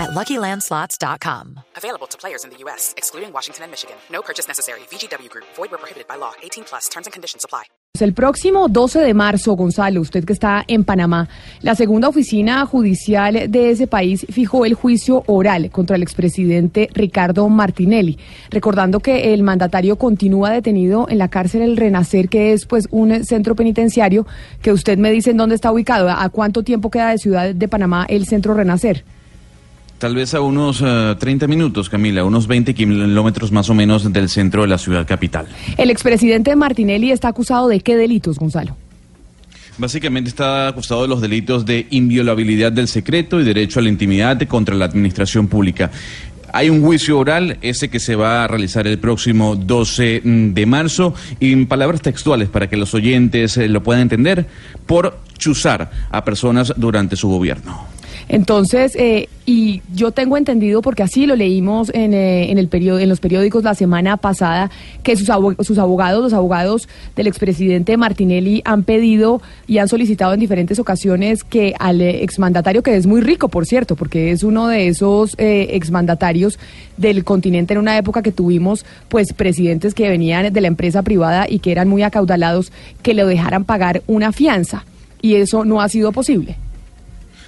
at LuckyLandSlots.com. Available to players in the U.S., excluding Washington and Michigan. No purchase necessary. VGW Group. Void where prohibited by law. 18 plus. Terms and conditions apply. El próximo 12 de marzo, Gonzalo, usted que está en Panamá, la segunda oficina judicial de ese país fijó el juicio oral contra el expresidente Ricardo Martinelli, recordando que el mandatario continúa detenido en la cárcel El Renacer, que es pues un centro penitenciario que usted me dice en dónde está ubicado, a cuánto tiempo queda de Ciudad de Panamá el centro Renacer. Tal vez a unos 30 minutos, Camila, unos 20 kilómetros más o menos del centro de la ciudad capital. El expresidente Martinelli está acusado de qué delitos, Gonzalo. Básicamente está acusado de los delitos de inviolabilidad del secreto y derecho a la intimidad contra la administración pública. Hay un juicio oral, ese que se va a realizar el próximo 12 de marzo, y en palabras textuales para que los oyentes lo puedan entender, por chuzar a personas durante su gobierno. Entonces, eh, y yo tengo entendido, porque así lo leímos en, eh, en, el en los periódicos la semana pasada, que sus, sus abogados, los abogados del expresidente Martinelli, han pedido y han solicitado en diferentes ocasiones que al exmandatario, que es muy rico, por cierto, porque es uno de esos eh, exmandatarios del continente en una época que tuvimos pues presidentes que venían de la empresa privada y que eran muy acaudalados, que le dejaran pagar una fianza. Y eso no ha sido posible.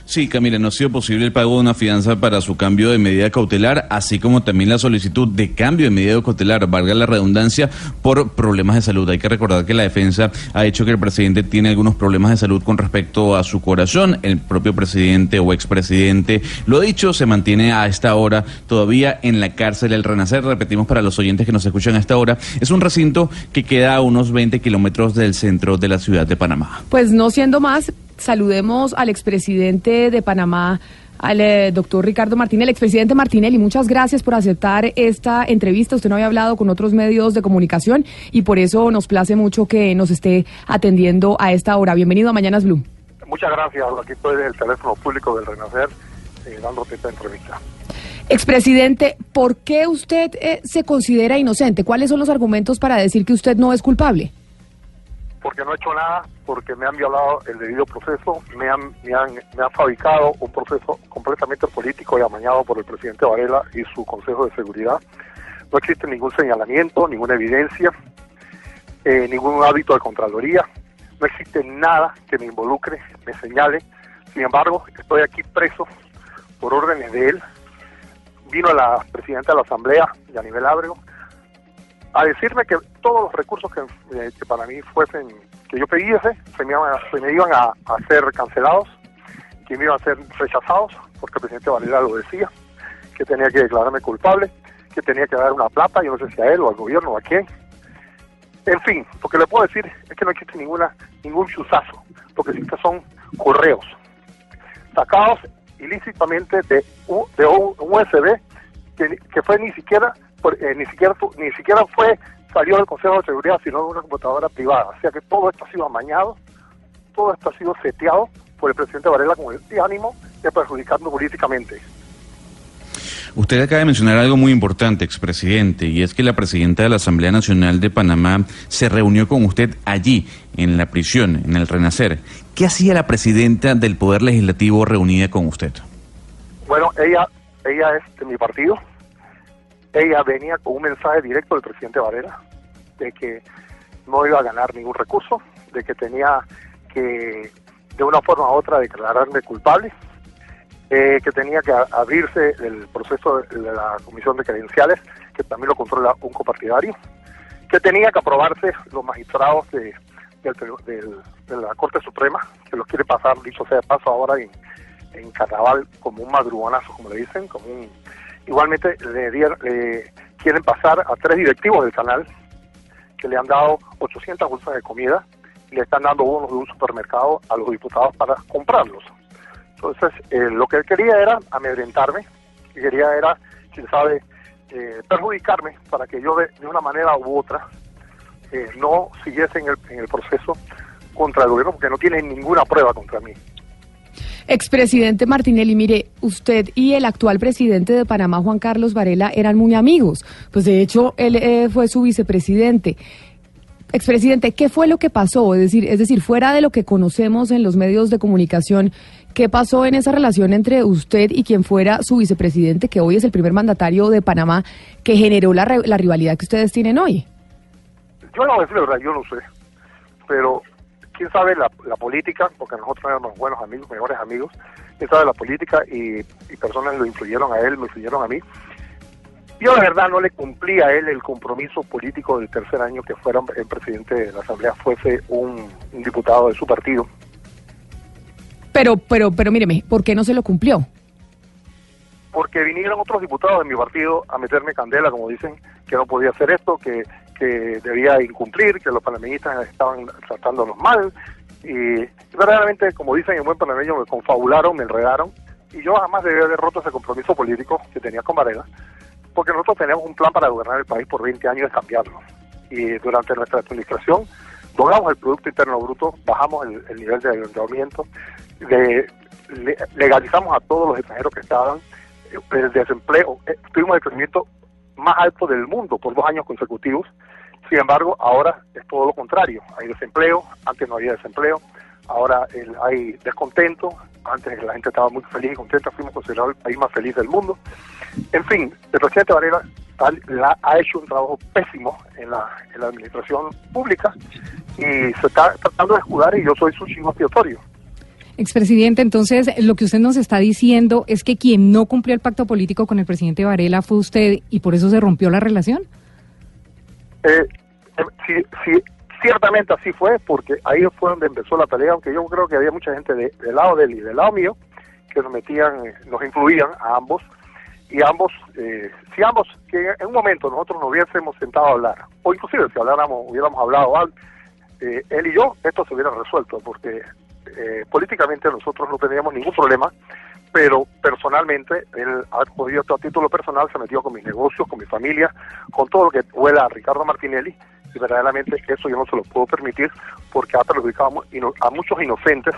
Sí, Camila, no ha sido posible el pago de una fianza para su cambio de medida cautelar, así como también la solicitud de cambio de medida cautelar, valga la redundancia, por problemas de salud. Hay que recordar que la defensa ha hecho que el presidente tiene algunos problemas de salud con respecto a su corazón. El propio presidente o expresidente, lo dicho, se mantiene a esta hora todavía en la cárcel El Renacer. Repetimos para los oyentes que nos escuchan a esta hora, es un recinto que queda a unos 20 kilómetros del centro de la ciudad de Panamá. Pues no siendo más, saludemos al expresidente de Panamá, al eh, doctor Ricardo Martínez, el expresidente Martinelli. Muchas gracias por aceptar esta entrevista. Usted no había hablado con otros medios de comunicación y por eso nos place mucho que nos esté atendiendo a esta hora. Bienvenido a Mañanas Blue. Muchas gracias. Aquí estoy del teléfono público del Renacer eh, dándote esta entrevista. Expresidente, ¿por qué usted eh, se considera inocente? ¿Cuáles son los argumentos para decir que usted no es culpable? Porque no he hecho nada, porque me han violado el debido proceso, me han, me han, me han fabricado un proceso completamente político y amañado por el presidente Varela y su Consejo de Seguridad. No existe ningún señalamiento, ninguna evidencia, eh, ningún hábito de Contraloría, no existe nada que me involucre, me señale. Sin embargo, estoy aquí preso por órdenes de él. Vino la presidenta de la Asamblea, Yanivel Ábrego, a decirme que todos los recursos eh, que, para mí fuesen, que yo pidiese, se me iban, a, se me iban a, ser cancelados, que me iban a ser rechazados, porque el presidente Valera lo decía, que tenía que declararme culpable, que tenía que dar una plata, yo no sé si a él o al gobierno o a quién. En fin, lo que le puedo decir es que no existe ninguna ningún chuzazo, lo que existe son correos sacados ilícitamente de, de un USB que, que fue ni siquiera eh, ni siquiera ni siquiera fue salió del Consejo de Seguridad, sino de una computadora privada. O sea que todo esto ha sido amañado, todo esto ha sido seteado por el presidente Varela con el ánimo de perjudicarnos políticamente. Usted acaba de mencionar algo muy importante, expresidente, y es que la presidenta de la Asamblea Nacional de Panamá se reunió con usted allí, en la prisión, en el Renacer. ¿Qué hacía la presidenta del Poder Legislativo reunida con usted? Bueno, ella, ella es de mi partido, ella venía con un mensaje directo del presidente Varela de que no iba a ganar ningún recurso, de que tenía que de una forma u otra declararme culpable, eh, que tenía que abrirse el proceso de la comisión de credenciales, que también lo controla un copartidario, que tenía que aprobarse los magistrados de, la Corte Suprema, que los quiere pasar, dicho sea de paso, ahora en, en carnaval como un madrugonazo, como le dicen, como un Igualmente le, quieren pasar a tres directivos del canal que le han dado 800 bolsas de comida y le están dando bonos de un supermercado a los diputados para comprarlos. Entonces, eh, lo que él quería era amedrentarme, quería era, quién sabe, eh, perjudicarme para que yo de, una manera u otra eh, no siguiese en el, en el proceso contra el gobierno porque no tienen ninguna prueba contra mí. Expresidente Martinelli, mire, usted y el actual presidente de Panamá, Juan Carlos Varela, eran muy amigos. Pues de hecho, él eh, fue su vicepresidente. Expresidente, ¿qué fue lo que pasó? Es decir, es decir, fuera de lo que conocemos en los medios de comunicación, ¿qué pasó en esa relación entre usted y quien fuera su vicepresidente, que hoy es el primer mandatario de Panamá, que generó la, la rivalidad que ustedes tienen hoy? Yo no verdad, yo no sé. Pero quién sabe la, la, política, porque nosotros éramos buenos amigos, mejores amigos, quién sabe la política y, y personas lo influyeron a él, me influyeron a mí. Yo la verdad no le cumplí a él el compromiso político del tercer año que fuera el presidente de la Asamblea fuese un, un diputado de su partido. Pero, pero, pero míreme, ¿por qué no se lo cumplió? Porque vinieron otros diputados de mi partido a meterme candela, como dicen, que no podía hacer esto, que, que debía incumplir, que los panameñistas estaban tratándonos mal. Y, verdaderamente, como dicen en buen panameño, me confabularon, me enredaron. Y yo jamás debía haber roto ese compromiso político que tenía con Varela, porque nosotros teníamos un plan para gobernar el país por 20 años y cambiarlo. Y durante nuestra administración logramos el Producto Interno Bruto, bajamos el, el nivel de endeudamiento, de, le, legalizamos a todos los extranjeros que estaban, el desempleo, eh, tuvimos el crecimiento más alto del mundo por dos años consecutivos. Sin embargo, ahora es todo lo contrario. Hay desempleo, antes no había desempleo, ahora el, hay descontento, antes la gente estaba muy feliz y contenta, fuimos considerados el país más feliz del mundo. En fin, el presidente Varela la, ha hecho un trabajo pésimo en la, en la administración pública y se está tratando de escudar y yo soy su chingo expiatorio. Expresidente, entonces lo que usted nos está diciendo es que quien no cumplió el pacto político con el presidente Varela fue usted y por eso se rompió la relación. Eh, sí, sí, ciertamente así fue, porque ahí fue donde empezó la pelea, aunque yo creo que había mucha gente de, del lado de él y del lado mío que nos metían, nos influían a ambos, y ambos, eh, si ambos, que en un momento nosotros nos hubiésemos sentado a hablar, o inclusive si habláramos, hubiéramos hablado, eh, él y yo, esto se hubiera resuelto, porque eh, políticamente nosotros no teníamos ningún problema, pero personalmente él ha podido a título personal, se metió con mis negocios, con mi familia, con todo lo que huela a Ricardo Martinelli, y verdaderamente eso yo no se lo puedo permitir porque ha perjudicado a muchos inocentes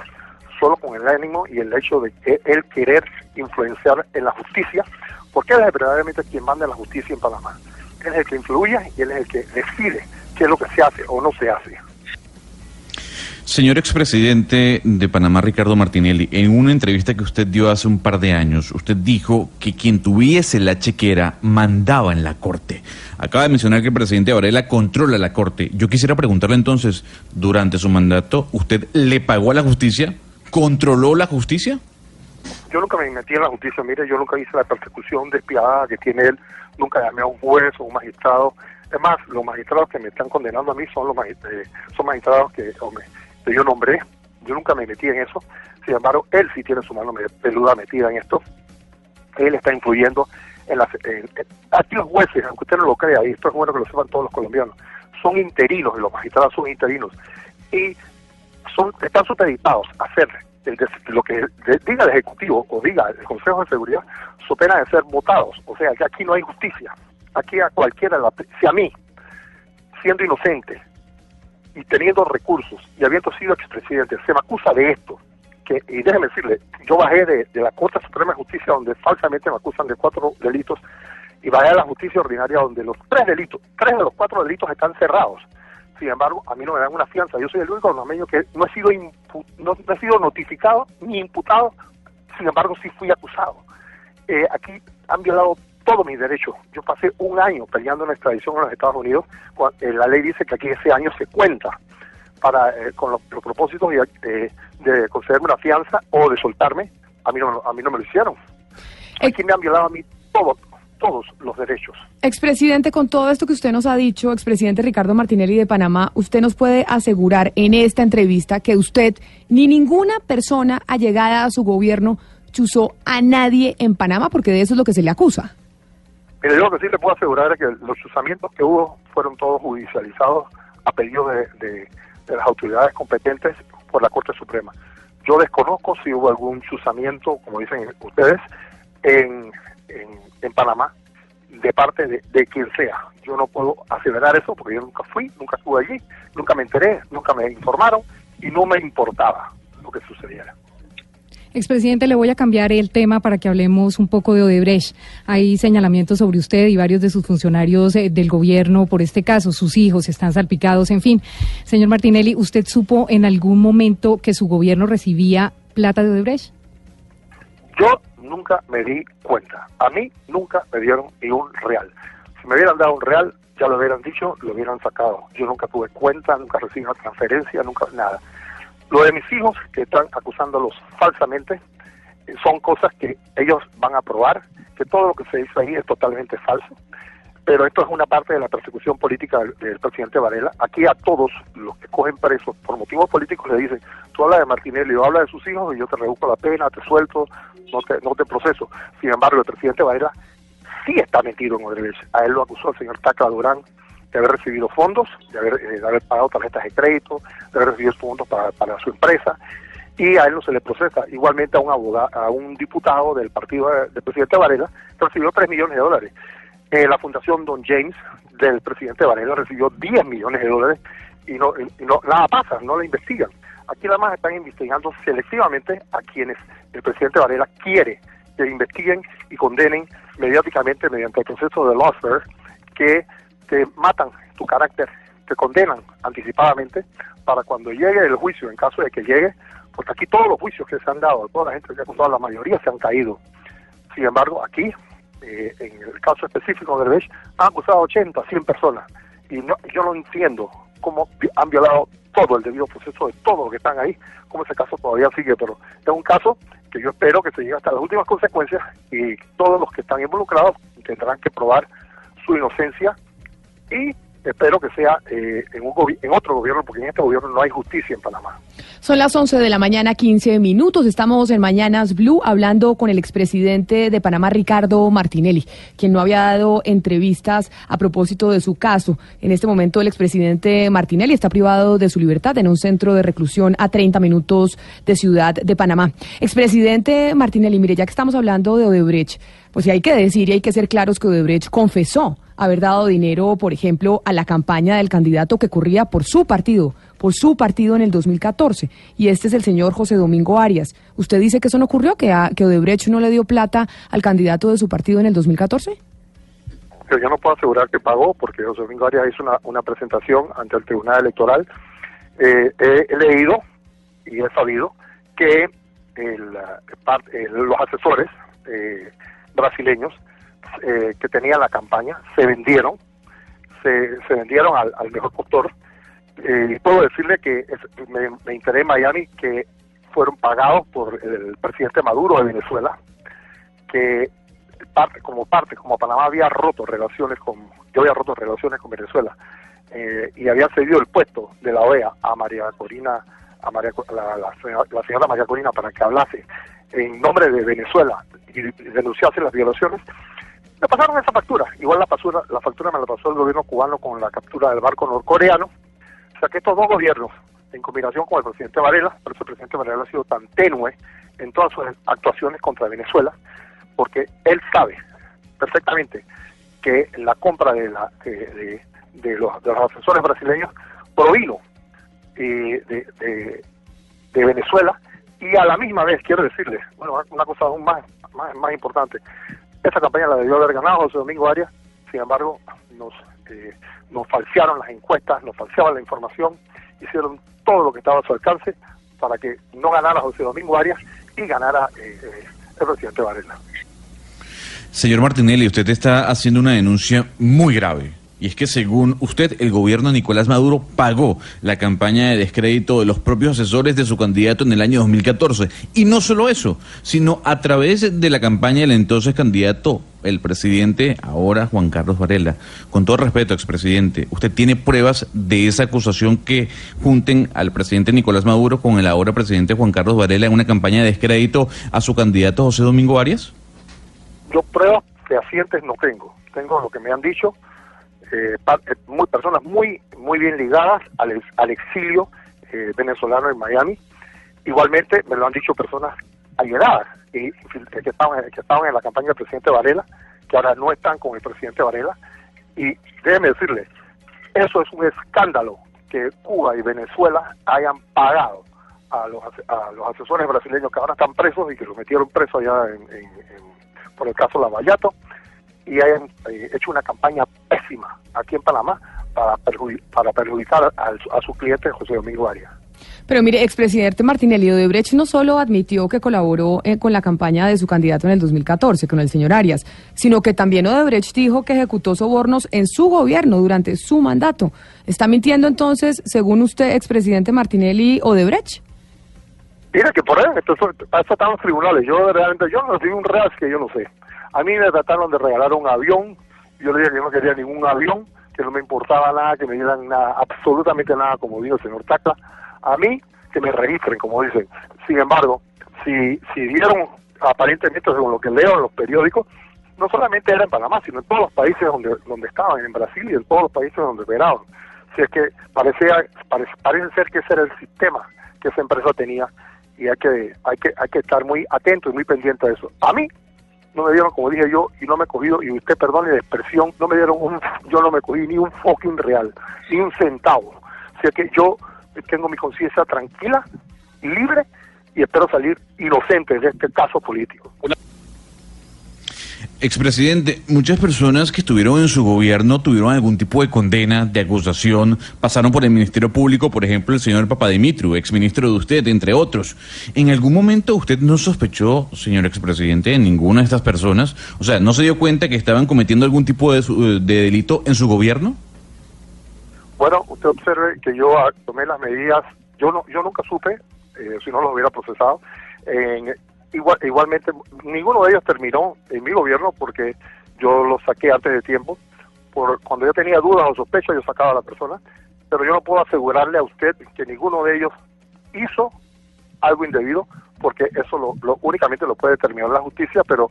solo con el ánimo y el hecho de él querer influenciar en la justicia, porque él es verdaderamente quien manda la justicia en Panamá. Él es el que influye y él es el que decide qué es lo que se hace o no se hace. Señor expresidente de Panamá, Ricardo Martinelli, en una entrevista que usted dio hace un par de años, usted dijo que quien tuviese la chequera mandaba en la Corte. Acaba de mencionar que el presidente Varela controla la Corte. Yo quisiera preguntarle entonces, durante su mandato, ¿usted le pagó a la justicia? ¿Controló la justicia? Yo nunca me metí en la justicia, mire, yo nunca hice la persecución despiadada que tiene él, nunca llamé a un juez o un magistrado. Es más, los magistrados que me están condenando a mí son los magistrados, son magistrados que... yo nombré, yo nunca me metí en eso, sin embargo, él sí tiene su mano peluda metida en esto, él está influyendo en las... Aquí los jueces, aunque usted no lo crea, y esto es bueno que lo sepan todos los colombianos, son interinos, los magistrados son interinos, y son están supeditados a hacer lo que diga el Ejecutivo o diga el Consejo de Seguridad, su pena de ser votados, o sea que aquí no hay justicia, aquí a cualquiera, si a mí, siendo inocente, y teniendo recursos y habiendo sido expresidente, se me acusa de esto, que, y déjeme decirle, yo bajé de, de la Corte Suprema de Justicia donde falsamente me acusan de cuatro delitos y bajé a la justicia ordinaria donde los tres delitos, tres de los cuatro delitos están cerrados. Sin embargo, a mí no me dan una fianza. Yo soy el único panameño que no he sido no, no, he sido notificado ni imputado. Sin embargo, sí fui acusado. Eh, aquí han violado todos mis derechos. Yo pasé un año peleando en la extradición a los Estados Unidos. Eh, la ley dice que aquí ese año se cuenta para eh, con los, los propósitos de, de, concederme una fianza o de soltarme. A mí no, a mí no me lo hicieron. Aquí me han violado a mí todos todos los derechos. Expresidente, con todo esto que usted nos ha dicho, expresidente Ricardo Martinelli de Panamá, usted nos puede asegurar en esta entrevista que usted ni ninguna persona allegada a su gobierno chuzó a nadie en Panamá, porque de eso es lo que se le acusa. Mire, lo que sí le puedo asegurar es que los chuzamientos que hubo fueron todos judicializados a pedido de, las autoridades competentes por la Corte Suprema. Yo desconozco si hubo algún chuzamiento, como dicen ustedes, en, Panamá. de parte de, de quien sea. Yo no puedo aseverar eso porque yo nunca fui, nunca estuve allí, nunca me enteré, nunca me informaron y no me importaba lo que sucediera. Expresidente, le voy a cambiar el tema para que hablemos un poco de Odebrecht. Hay señalamientos sobre usted y varios de sus funcionarios eh, del gobierno por este caso. Sus hijos están salpicados, en fin. Señor Martinelli, ¿usted supo en algún momento que su gobierno recibía plata de Odebrecht? Yo nunca me di cuenta. A mí nunca me dieron ni un real. Si me hubieran dado un real, ya lo hubieran dicho, lo hubieran sacado. Yo nunca tuve cuenta, nunca recibí una transferencia, nunca nada. Lo de mis hijos, que están acusándolos falsamente, eh, son cosas que ellos van a probar, que todo lo que se hizo ahí es totalmente falso. Pero esto es una parte de la persecución política del, presidente Varela. Aquí a todos los que cogen presos por motivos políticos le dicen, tú hablas de Martinelli o hablas de sus hijos y yo te reduzco la pena, te suelto, no te, no te proceso. Sin embargo, el presidente Varela sí está metido en Odebrecht. A él lo acusó el señor Taca Durán de haber recibido fondos, de haber, eh, de haber pagado tarjetas de crédito, de haber recibido fondos para, su empresa, y a él no se le procesa. Igualmente a un abogado, a un diputado del partido de- del presidente Varela, recibió 3 millones de dólares. Eh, la fundación Don James del presidente Varela recibió 10 millones de dólares y no, y no nada pasa, no la investigan. Aquí nada más están investigando selectivamente a quienes el presidente Varela quiere que investiguen y condenen mediáticamente mediante el proceso de lawfare que te matan tu carácter, te condenan anticipadamente para cuando llegue el juicio, en caso de que llegue, porque aquí todos los juicios que se han dado, toda la gente que ha acusado, la mayoría se han caído. Sin embargo, aquí, eh, en el caso específico de Derbech, han acusado 80, 100 personas. Y no, yo no entiendo cómo han violado todo el debido proceso de todos los que están ahí, cómo ese caso todavía sigue. Pero es un caso que yo espero que se llegue hasta las últimas consecuencias y todos los que están involucrados tendrán que probar su inocencia y espero que sea eh, en, un en otro gobierno, porque en este gobierno no hay justicia en Panamá. Son las 11 de la mañana, 15 minutos. Estamos en Mañanas Blue hablando con el expresidente de Panamá, Ricardo Martinelli, quien no había dado entrevistas a propósito de su caso. En este momento, el expresidente Martinelli está privado de su libertad en un centro de reclusión a 30 minutos de Ciudad de Panamá. Expresidente Martinelli, mire, ya que estamos hablando de Odebrecht, pues sí hay que decir y hay que ser claros que Odebrecht confesó haber dado dinero, por ejemplo, a la campaña del candidato que corría por su partido, por su partido en el 2014. Y este es el señor José Domingo Arias. ¿Usted dice que eso no ocurrió, que, Odebrecht no le dio plata al candidato de su partido en el 2014? Pero yo no puedo asegurar que pagó porque José Domingo Arias hizo una, presentación ante el Tribunal Electoral. Eh, he, leído y he sabido que el, eh, par- eh, los asesores eh, brasileños eh, que tenían la campaña se vendieron, se, vendieron al, al mejor postor. Eh, y puedo decirle que me, me enteré en Miami que fueron pagados por el presidente Maduro de Venezuela, que parte, como parte, como Panamá había roto relaciones con, yo había roto relaciones con Venezuela eh, y había cedido el puesto de la OEA a María Corina, a María, la, la señora María Corina para que hablase en nombre de Venezuela y, denunciase las violaciones, me pasaron esa factura. Igual la factura, la factura me la pasó el gobierno cubano con la captura del barco norcoreano. O sea que estos dos gobiernos, en combinación con el presidente Varela, por eso el presidente Varela ha sido tan tenue en todas sus actuaciones contra Venezuela, porque él sabe perfectamente que la compra de, la, de, los, de los asesores brasileños provino eh, de Venezuela y a la misma vez quiero decirles, bueno, una cosa aún más, más, más importante, esa campaña la debió haber ganado José Domingo Arias, sin embargo nos, eh, nos falsearon las encuestas, nos falseaban la información, hicieron todo lo que estaba a su alcance para que no ganara José Domingo Arias y ganara eh, eh, el presidente Varela. Señor Martinelli, usted está haciendo una denuncia muy grave. Y es que según usted, el gobierno de Nicolás Maduro pagó la campaña de descrédito de los propios asesores de su candidato en el año 2014. Y no solo eso, sino a través de la campaña del entonces candidato, el presidente, ahora Juan Carlos Varela. Con todo respeto, expresidente, ¿usted tiene pruebas de esa acusación que junten al presidente Nicolás Maduro con el ahora presidente Juan Carlos Varela en una campaña de descrédito a su candidato José Domingo Arias? Yo pruebas fehacientes no tengo, tengo lo que me han dicho, eh, eh, muy, personas muy muy bien ligadas al, al exilio eh, venezolano en Miami. Igualmente me lo han dicho personas allegadas y, que, estaban, que estaban en la campaña del presidente Varela que ahora no están con el presidente Varela. Y déjeme decirle, eso es un escándalo que Cuba y Venezuela hayan pagado a los, a los asesores brasileños que ahora están presos y que los metieron presos allá en, por el caso Lavallato y hayan eh, hecho una campaña pésima aquí en Panamá para, para perjudicar a, a su cliente José Domingo Arias. Pero mire, expresidente Martinelli Odebrecht no solo admitió que colaboró eh, con la campaña de su candidato en el 2014, con el señor Arias, sino que también Odebrecht dijo que ejecutó sobornos en su gobierno durante su mandato. ¿Está mintiendo entonces, según usted, expresidente Martinelli Odebrecht? Mira que por ahí, eso están los tribunales. Yo realmente, yo no recibí un real que yo no sé. A mí me trataron de regalar un avión. Yo le dije que no quería ningún avión, que no me importaba nada, que me dieran nada, absolutamente nada, como dijo el señor Tacla a mí que me registren, como dicen. Sin embargo, si, si dieron aparentemente, según lo que leo en los periódicos, no solamente era en Panamá, sino en todos los países donde, donde estaban, en Brasil y en todos los países donde operaban. Si es que parecía, parece, parece ser que ese era el sistema que esa empresa tenía y hay que, hay que, hay que estar muy atento y muy pendiente de eso. A mí no me dieron, como dije yo, y no me he cogido, y usted perdone la expresión, no me dieron un, yo no me cogí ni un fucking real, ni un centavo. O sea que yo tengo mi conciencia tranquila, libre y espero salir inocente de este caso político. Expresidente, muchas personas que estuvieron en su gobierno tuvieron algún tipo de condena, de acusación, pasaron por el Ministerio Público, por ejemplo, el señor Papadimitru, exministro de usted, entre otros. ¿En algún momento usted no sospechó, señor expresidente, de ninguna de estas personas? O sea, ¿no se dio cuenta que estaban cometiendo algún tipo de, de delito en su gobierno? Bueno, usted observe que yo ah, tomé las medidas, yo no, yo nunca supe, eh, si no los hubiera procesado, igual, igualmente ninguno de ellos terminó en mi gobierno porque yo los saqué antes de tiempo, por cuando yo tenía dudas o sospechas yo sacaba a la persona, pero yo no puedo asegurarle a usted que ninguno de ellos hizo algo indebido, porque eso lo, lo únicamente lo puede determinar la justicia, pero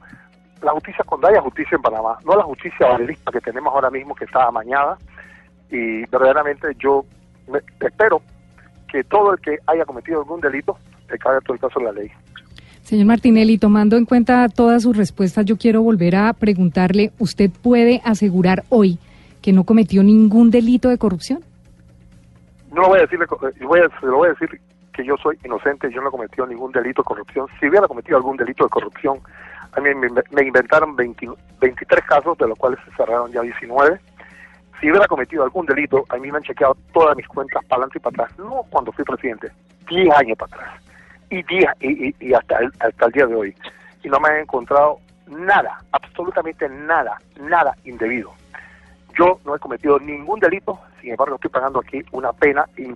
la justicia cuando haya justicia en Panamá, no la justicia valista que tenemos ahora mismo que está amañada, y verdaderamente yo espero que todo el que haya cometido algún delito le caiga todo el caso de la ley. Señor Martinelli, tomando en cuenta todas sus respuestas, yo quiero volver a preguntarle, ¿usted puede asegurar hoy que no cometió ningún delito de corrupción? No voy a decirle, eh, voy a, lo voy a decir que yo soy inocente, yo no he cometido ningún delito de corrupción. Si hubiera cometido algún delito de corrupción, a mí me, inventaron 23 casos, de los cuales se cerraron ya 19 si hubiera cometido algún delito, a mí me han chequeado todas mis cuentas para adelante y para atrás, no cuando fui presidente, 10 años para atrás, y, y, y hasta, el, hasta el día de hoy. Y no me han encontrado nada, absolutamente nada, nada indebido. Yo no he cometido ningún delito, sin embargo estoy pagando aquí una pena eh,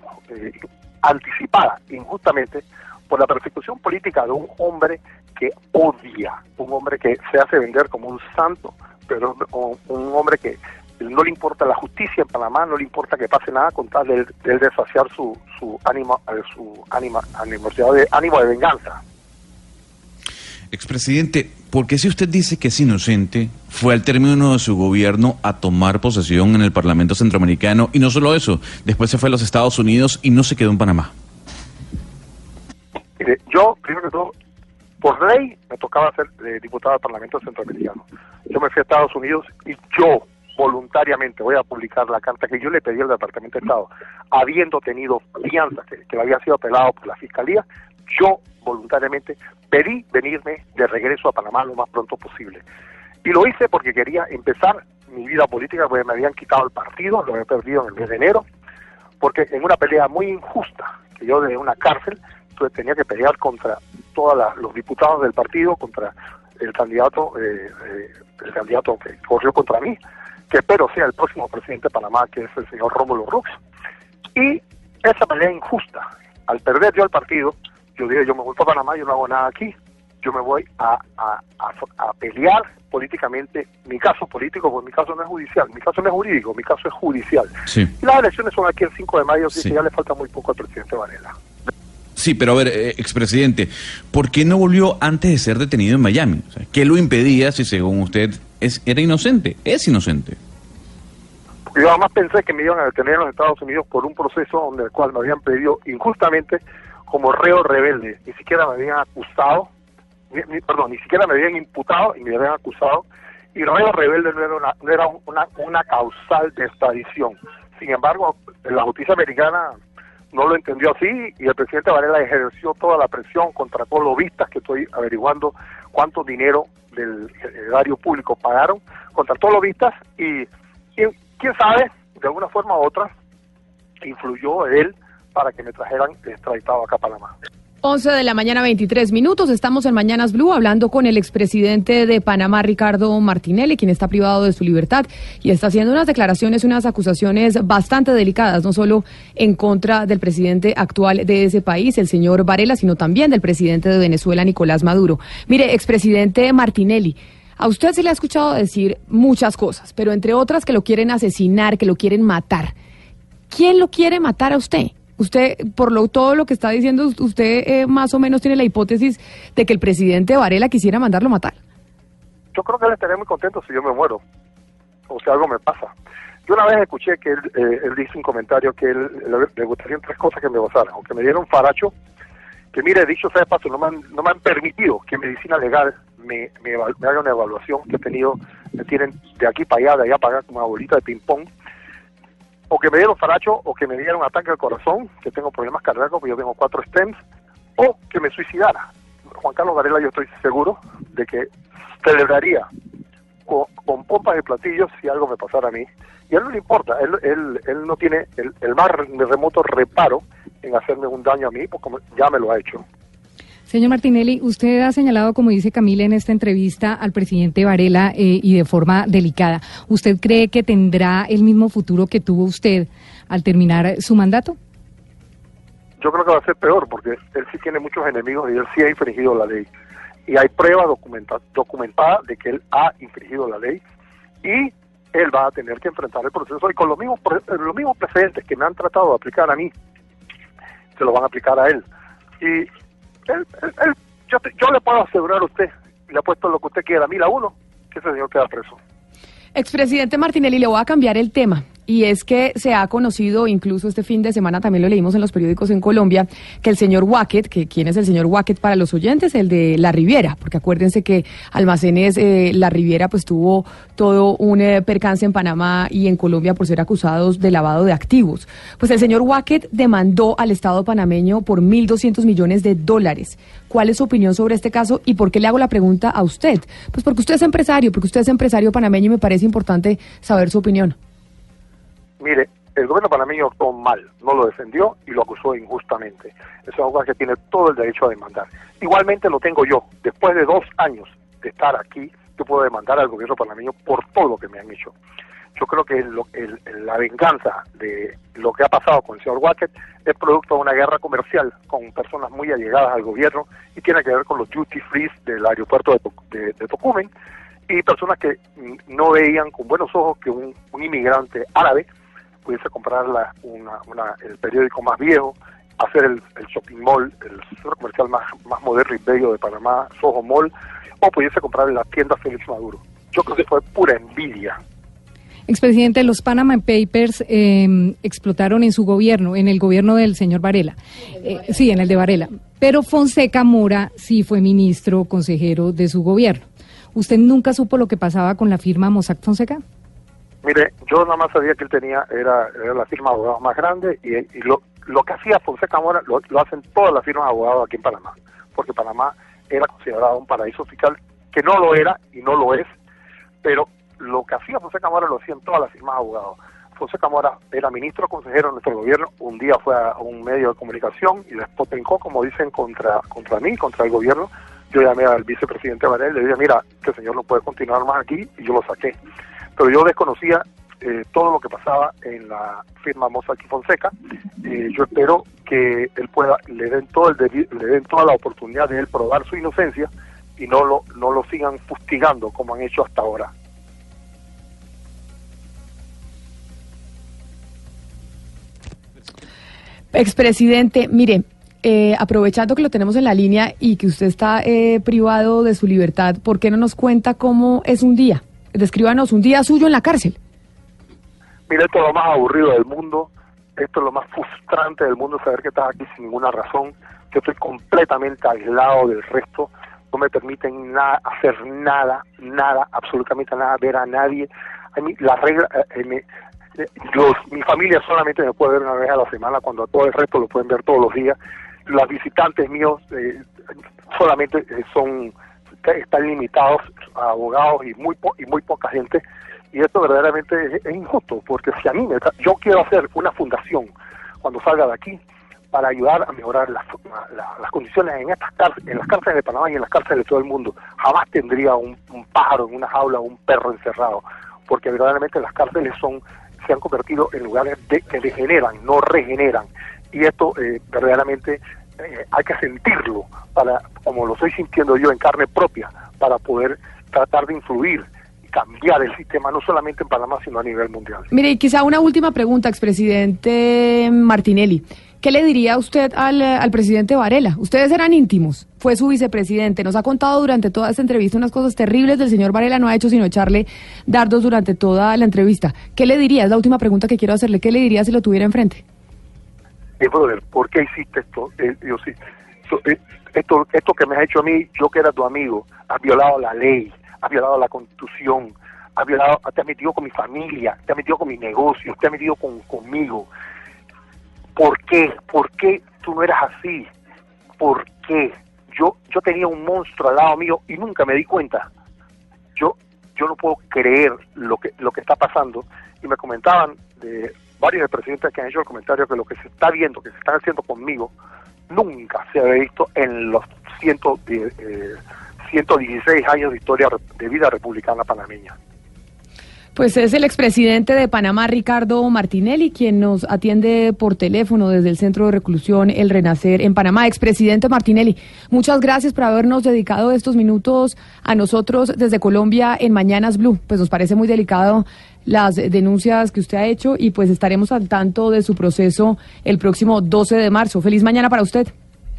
anticipada, injustamente, por la persecución política de un hombre que odia, un hombre que se hace vender como un santo, pero un hombre que no le importa la justicia en Panamá, no le importa que pase nada con tal de, de desfaciar su, su ánimo, eh, su ánima, de, ánimo de venganza. Expresidente, ¿por qué si usted dice que es inocente, fue al término de su gobierno a tomar posesión en el Parlamento Centroamericano y no solo eso, después se fue a los Estados Unidos y no se quedó en Panamá? Mire, yo, primero que todo, por ley me tocaba ser eh, diputado del Parlamento Centroamericano. Yo me fui a Estados Unidos y yo voluntariamente, voy a publicar la carta que yo le pedí al Departamento de Estado, habiendo tenido fianza que, que había sido apelado por la Fiscalía, yo voluntariamente pedí venirme de regreso a Panamá lo más pronto posible. Y lo hice porque quería empezar mi vida política, porque me habían quitado el partido, lo había perdido en el mes de enero, porque en una pelea muy injusta, que yo de una cárcel, tenía que pelear contra todos los diputados del partido, contra el candidato, eh, eh, el candidato que corrió contra mí, que espero sea el próximo presidente de Panamá, que es el señor Rómulo Rux. Y esa pelea injusta, al perder yo el partido, yo dije, yo me voy para Panamá, yo no hago nada aquí, yo me voy a, a, pelear políticamente mi caso político, porque mi caso no es judicial, mi caso no es jurídico, mi caso es judicial. Y las elecciones son aquí el 5 de mayo, así que ya le falta muy poco al presidente Varela. Sí, pero a ver, eh, expresidente, ¿por qué no volvió antes de ser detenido en Miami? ¿Qué lo impedía si según usted es, era inocente? Es inocente. Yo además pensé que me iban a detener en los Estados Unidos por un proceso donde el cual me habían pedido injustamente como reo rebelde. Ni siquiera me habían acusado, perdón, ni siquiera me habían imputado y me habían acusado. Israel rebelde no era, una, no era una, una causal de extradición. Sin embargo, la justicia americana no lo entendió así y el presidente Varela ejerció toda la presión contra todos los lobistas que estoy averiguando cuánto dinero del erario público pagaron contra todos los lobistas y, y quién sabe, de alguna forma u otra, influyó él para que me trajeran extraditado acá a Panamá. 11 de la mañana, 23 minutos. Estamos en Mañanas Blue hablando con el expresidente de Panamá, Ricardo Martinelli, quien está privado de su libertad y está haciendo unas declaraciones, unas acusaciones bastante delicadas, no solo en contra del presidente actual de ese país, el señor Varela, sino también del presidente de Venezuela, Nicolás Maduro. Mire, expresidente Martinelli. A usted se le ha escuchado decir muchas cosas, pero entre otras que lo quieren asesinar, que lo quieren matar. ¿Quién lo quiere matar a usted? Usted, por lo, todo lo que está diciendo, usted eh, más o menos tiene la hipótesis de que el presidente Varela quisiera mandarlo matar. Yo creo que él estaría muy contento si yo me muero o si algo me pasa. Yo una vez escuché que él, eh, él dice un comentario que él, le, le gustarían tres cosas que me gozaran, o que me dieran un faracho, que mire, dicho sea de paso, no me han, no me han permitido que medicina legal me, me, me haga una evaluación que he tenido, me tienen de aquí para allá, de allá para acá, como una bolita de ping-pong, o que me dieron faracho, o que me dieran un ataque al corazón, que tengo problemas cardíacos, porque yo tengo cuatro stents, o que me suicidara. Juan Carlos Varela, yo estoy seguro de que celebraría con, con pompas y platillos si algo me pasara a mí. Y a él no le importa, él, él, él no tiene el, el más remoto reparo en hacerme un daño a mí, porque ya me lo ha hecho. Señor Martinelli, usted ha señalado, como dice Camila en esta entrevista, al presidente Varela eh, y de forma delicada. ¿Usted cree que tendrá el mismo futuro que tuvo usted al terminar su mandato? Yo creo que va a ser peor, porque él sí tiene muchos enemigos y él sí ha infringido la ley. Y hay prueba documenta, documentada de que él ha infringido la ley y él va a tener que enfrentar el proceso. Y con los mismos, pre- los mismos precedentes que me han tratado de aplicar a mí, se lo van a aplicar a él. Y él, él- él- yo, yo le puedo asegurar a usted, le apuesto lo que usted quiera, mil a uno, que ese señor queda preso. Expresidente Martinelli, le voy a cambiar el tema. Y es que se ha conocido, incluso este fin de semana también lo leímos en los periódicos en Colombia, que el señor Wackett, que quién es el señor Wackett para los oyentes, el de La Riviera, porque acuérdense que Almacenes eh, La Riviera pues tuvo todo un eh, percance en Panamá y en Colombia por ser acusados de lavado de activos. Pues el señor Wackett demandó al Estado panameño por 1.200 millones de dólares. ¿Cuál es su opinión sobre este caso y por qué le hago la pregunta a usted? Pues porque usted es empresario, porque usted es empresario panameño y me parece importante saber su opinión. Mire, el gobierno panameño actuó mal, no lo defendió y lo acusó injustamente. Ese es juez que tiene todo el derecho a demandar. Igualmente lo tengo yo. Después de dos años de estar aquí, yo puedo demandar al gobierno panameño por todo lo que me han hecho. Yo creo que el- el- la venganza de lo que ha pasado con el señor Wackett es producto de una guerra comercial con personas muy allegadas al gobierno y tiene que ver con los duty free del aeropuerto de, de- Tocumen y personas que no veían con buenos ojos que un, un inmigrante árabe pudiese comprar la- una- una- el periódico más viejo, hacer el, el shopping mall, el centro comercial más, más moderno y bello de Panamá, Soho Mall, o pudiese comprar en la tienda Félix Maduro. Yo creo que fue pura envidia. Expresidente, los Panama Papers eh, explotaron en su gobierno, en el gobierno del señor Varela. Eh, sí, en el de Varela. Pero Fonseca Mora sí fue ministro, consejero de su gobierno. ¿Usted nunca supo lo que pasaba con la firma Mossack Fonseca? Mire, yo nada más sabía que él tenía, era, era la firma de abogados más grande y, lo, lo que hacía Fonseca Mora lo, hacen todas las firmas de abogados aquí en Panamá, porque Panamá era considerado un paraíso fiscal, que no lo era y no lo es, pero lo que hacía Fonseca Mora lo hacían todas las firmas de abogados. Fonseca Mora era ministro consejero de nuestro gobierno, un día fue a un medio de comunicación y después como dicen, contra, contra mí, contra el gobierno. Yo llamé al vicepresidente Varela y le dije, mira, el señor no puede continuar más aquí y yo lo saqué. Pero yo desconocía eh, todo lo que pasaba en la firma Mossack y Fonseca. Eh, yo espero que él pueda, le den todo el le den toda la oportunidad de él probar su inocencia y no lo, no lo sigan fustigando como han hecho hasta ahora. Expresidente, mire, eh, aprovechando que lo tenemos en la línea y que usted está eh, privado de su libertad, ¿por qué no nos cuenta cómo es un día? Descríbanos un día suyo en la cárcel. Mira, esto es lo más aburrido del mundo, esto es lo más frustrante del mundo, saber que estás aquí sin ninguna razón. Yo estoy completamente aislado del resto. no me permiten nada, hacer nada, nada, absolutamente nada, ver a nadie. A mí, la regla, eh, me, los, mi familia solamente me puede ver una vez a la semana, cuando a todo el resto lo pueden ver todos los días. Los visitantes míos eh, solamente eh, son están limitados a abogados y muy y muy poca gente y esto verdaderamente es, injusto porque si a mí me, yo quiero hacer una fundación cuando salga de aquí para ayudar a mejorar las, las condiciones en estas cárceles, en las cárceles de Panamá y en las cárceles de todo el mundo. Jamás tendría un, un pájaro en una jaula o un perro encerrado, porque verdaderamente las cárceles son se han convertido en lugares de, que degeneran, no regeneran. Y esto eh, verdaderamente eh, hay que sentirlo, para como lo estoy sintiendo yo en carne propia, para poder tratar de influir y cambiar el sistema, no solamente en Panamá, sino a nivel mundial. Mire, y quizá una última pregunta, expresidente Martinelli. ¿Qué le diría usted al, al, presidente Varela? Ustedes eran íntimos, fue su vicepresidente, nos ha contado durante toda esta entrevista unas cosas terribles del señor Varela, no ha hecho sino echarle dardos durante toda la entrevista. ¿Qué le diría? Es la última pregunta que quiero hacerle. ¿Qué le diría si lo tuviera enfrente? Eh, brother, ¿por qué hiciste esto? Eh, yo, sí, eh, esto, esto que me has hecho a mí, yo que era tu amigo, has violado la ley, has violado la constitución, has violado, te has metido con mi familia, te has metido con mis negocios, te has metido con, conmigo ¿Por qué? ¿Por qué tú no eras así? ¿Por qué? Yo, yo tenía un monstruo al lado mío y nunca me di cuenta. Yo, yo no puedo creer lo que, lo que está pasando. Y me comentaban de varios presidentes que han hecho el comentario que lo que se está viendo, que se está haciendo conmigo, nunca se había visto en los ciento, eh, 116 años de historia de vida republicana panameña. Pues es el expresidente de Panamá, Ricardo Martinelli, quien nos atiende por teléfono desde el Centro de Reclusión El Renacer en Panamá. Expresidente Martinelli, muchas gracias por habernos dedicado estos minutos a nosotros desde Colombia en Mañanas Blue. Pues nos parece muy delicado las denuncias que usted ha hecho y pues estaremos al tanto de su proceso el próximo 12 de marzo. Feliz mañana para usted.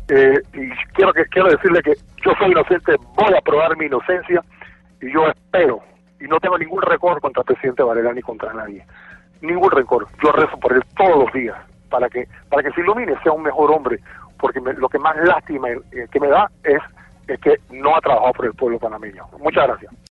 Eh, y quiero, que, quiero decirle que yo soy inocente, voy a probar mi inocencia y yo espero y no tengo ningún rencor contra el presidente Varela ni contra nadie. Ningún rencor. Yo rezo por él todos los días para que para que se ilumine, sea un mejor hombre, porque lo que más lástima eh, que me da es, es que no ha trabajado por el pueblo panameño. Muchas gracias.